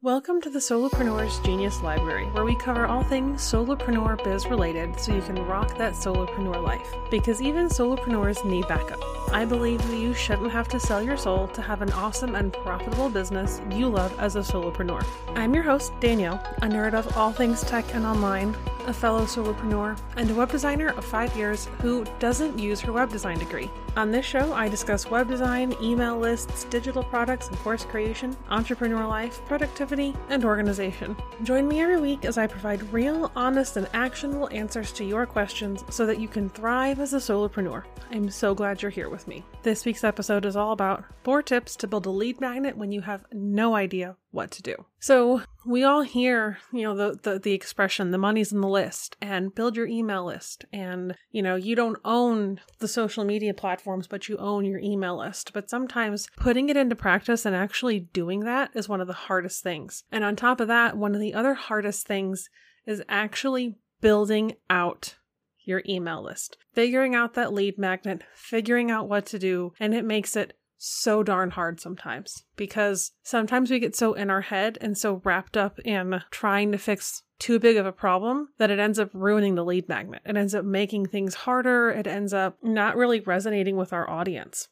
Welcome to the Solopreneur's Genius Library, where we cover all things solopreneur biz related so you can rock that solopreneur life. Because even solopreneurs need backup. I believe that you shouldn't have to sell your soul to have an awesome and profitable business you love as a solopreneur. I'm your host, Danielle, a nerd of all things tech and online, a fellow solopreneur, and a web designer of five years who doesn't use her web design degree. On this show, I discuss web design, email lists, digital products and course creation, entrepreneur life, productivity, and organization. Join me every week as I provide real, honest, and actionable answers to your questions so that you can thrive as a solopreneur. I'm so glad you're here with me. This week's episode is all about four tips to build a lead magnet when you have no idea what to do. So we all hear, you know, the, the the expression the money's in the list and build your email list and you know, you don't own the social media platforms but you own your email list. But sometimes putting it into practice and actually doing that is one of the hardest things. And on top of that, one of the other hardest things is actually building out your email list. Figuring out that lead magnet, figuring out what to do, and it makes it so darn hard sometimes because sometimes we get so in our head and so wrapped up in trying to fix too big of a problem that it ends up ruining the lead magnet. It ends up making things harder. It ends up not really resonating with our audience.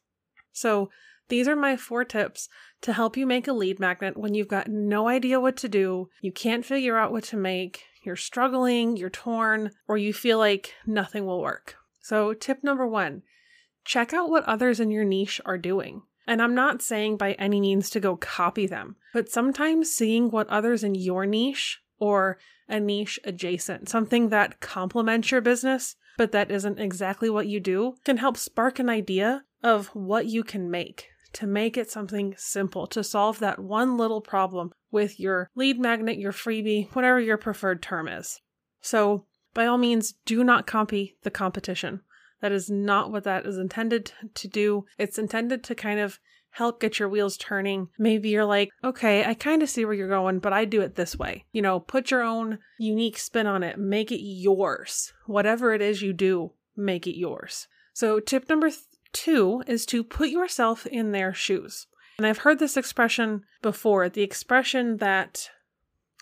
So, these are my four tips to help you make a lead magnet when you've got no idea what to do, you can't figure out what to make, you're struggling, you're torn, or you feel like nothing will work. So, tip number one check out what others in your niche are doing. And I'm not saying by any means to go copy them, but sometimes seeing what others in your niche or a niche adjacent, something that complements your business, but that isn't exactly what you do, can help spark an idea of what you can make to make it something simple to solve that one little problem with your lead magnet, your freebie, whatever your preferred term is. So, by all means, do not copy the competition. That is not what that is intended to do. It's intended to kind of help get your wheels turning. Maybe you're like, okay, I kind of see where you're going, but I do it this way. You know, put your own unique spin on it, make it yours. Whatever it is you do, make it yours. So, tip number th- two is to put yourself in their shoes. And I've heard this expression before the expression that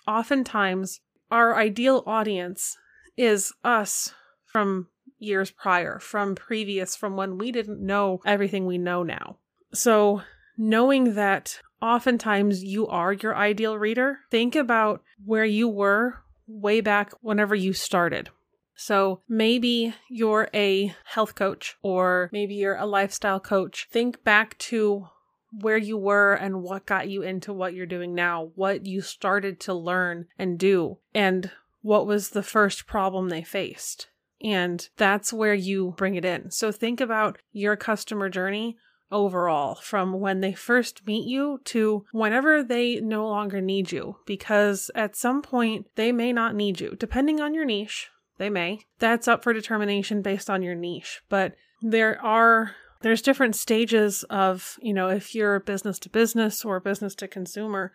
oftentimes our ideal audience is us from years prior, from previous, from when we didn't know everything we know now. So, knowing that oftentimes you are your ideal reader, think about where you were way back whenever you started. So maybe you're a health coach or maybe you're a lifestyle coach. Think back to where you were and what got you into what you're doing now, what you started to learn and do, and what was the first problem they faced. And that's where you bring it in. So think about your customer journey overall from when they first meet you to whenever they no longer need you, because at some point they may not need you, depending on your niche. They may. That's up for determination based on your niche, but there are there's different stages of, you know, if you're business to business or business to consumer,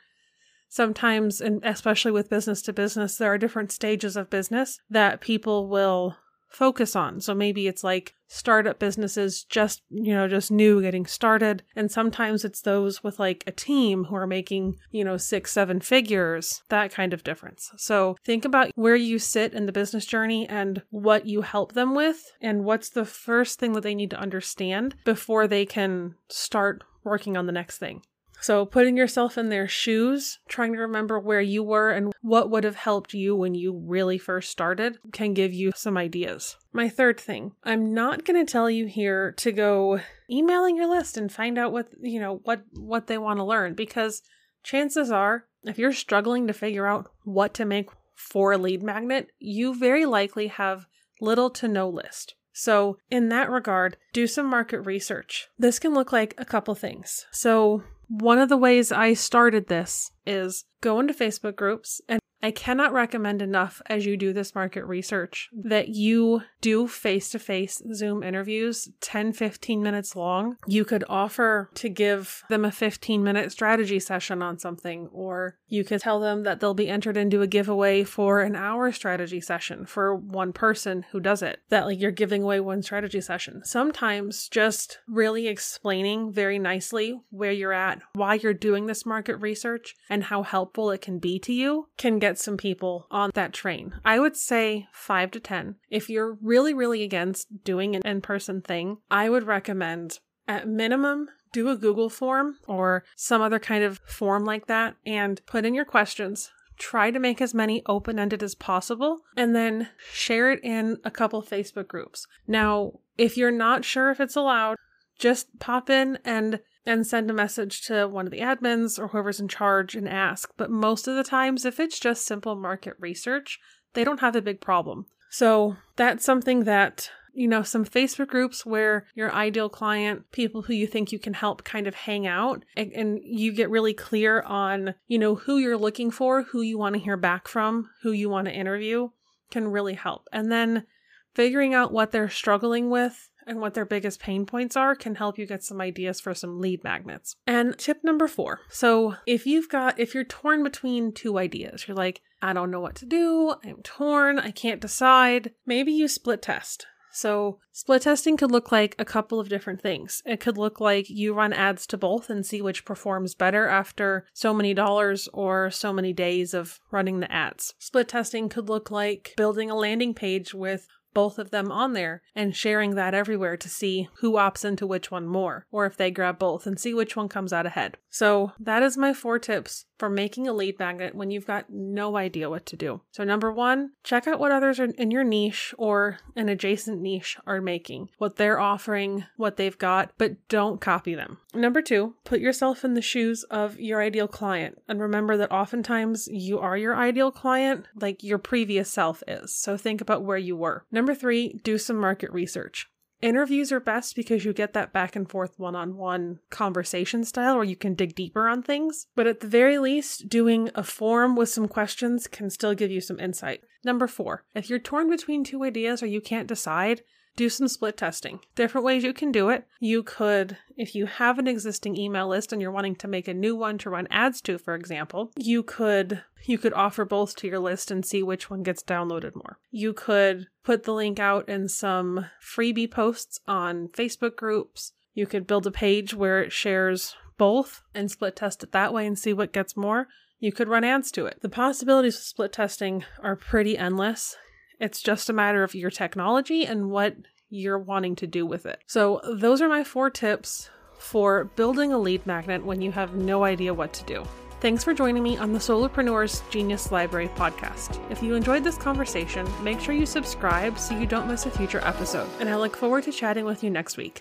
sometimes and especially with business to business, there are different stages of business that people will focus on. So maybe it's like startup businesses just, you know, just new getting started. And sometimes it's those with like a team who are making, you know, six, seven figures, that kind of difference. So think about where you sit in the business journey and what you help them with and what's the first thing that they need to understand before they can start working on the next thing. So, putting yourself in their shoes, trying to remember where you were and what would have helped you when you really first started can give you some ideas. My third thing, I'm not going to tell you here to go emailing your list and find out what, you know, what what they want to learn because chances are if you're struggling to figure out what to make for a lead magnet, you very likely have little to no list. So, in that regard, do some market research. This can look like a couple things. So, one of the ways I started this is go into Facebook groups and I cannot recommend enough as you do this market research that you do face to face Zoom interviews 10, 15 minutes long. You could offer to give them a 15 minute strategy session on something, or you could tell them that they'll be entered into a giveaway for an hour strategy session for one person who does it. That like you're giving away one strategy session. Sometimes just really explaining very nicely where you're at, why you're doing this market research, and how helpful it can be to you can get some people on that train. I would say five to 10. If you're really, really against doing an in person thing, I would recommend at minimum do a Google form or some other kind of form like that and put in your questions. Try to make as many open ended as possible and then share it in a couple Facebook groups. Now, if you're not sure if it's allowed, just pop in and and send a message to one of the admins or whoever's in charge and ask. But most of the times, if it's just simple market research, they don't have a big problem. So that's something that you know, some Facebook groups where your ideal client, people who you think you can help kind of hang out and, and, you get really clear on, you know, who you're looking for, who you want to hear back from, who you want to interview can really help. And then figuring out what they're struggling with and what their biggest pain points are can help you get some ideas for some lead magnets. And tip number four. So if you've got, if you're torn between two ideas, you're like, I don't know what to do, I'm torn, I can't decide, maybe you split test. So, split testing could look like a couple of different things. It could look like you run ads to both and see which performs better after so many dollars or so many days of running the ads. Split testing could look like building a landing page with both of them on there and sharing that everywhere to see who opts into which one more, or if they grab both and see which one comes out ahead. So, that is my four tips for making a lead magnet when you've got no idea what to do. So, number one, check out what others in your niche or an adjacent niche are making, what they're offering, what they've got, but don't copy them. Number two, put yourself in the shoes of your ideal client and remember that oftentimes you are your ideal client like your previous self is. So, think about where you were. Number three, do some market research. Interviews are best because you get that back and forth one on one conversation style where you can dig deeper on things. But at the very least, doing a form with some questions can still give you some insight. Number four, if you're torn between two ideas or you can't decide, do some split testing. Different ways you can do it. You could, if you have an existing email list and you're wanting to make a new one to run ads to, for example, you could you could offer both to your list and see which one gets downloaded more. You could put the link out in some freebie posts on Facebook groups. You could build a page where it shares both and split test it that way and see what gets more. You could run ads to it. The possibilities of split testing are pretty endless. It's just a matter of your technology and what you're wanting to do with it. So, those are my four tips for building a lead magnet when you have no idea what to do. Thanks for joining me on the Solopreneurs Genius Library podcast. If you enjoyed this conversation, make sure you subscribe so you don't miss a future episode, and I look forward to chatting with you next week.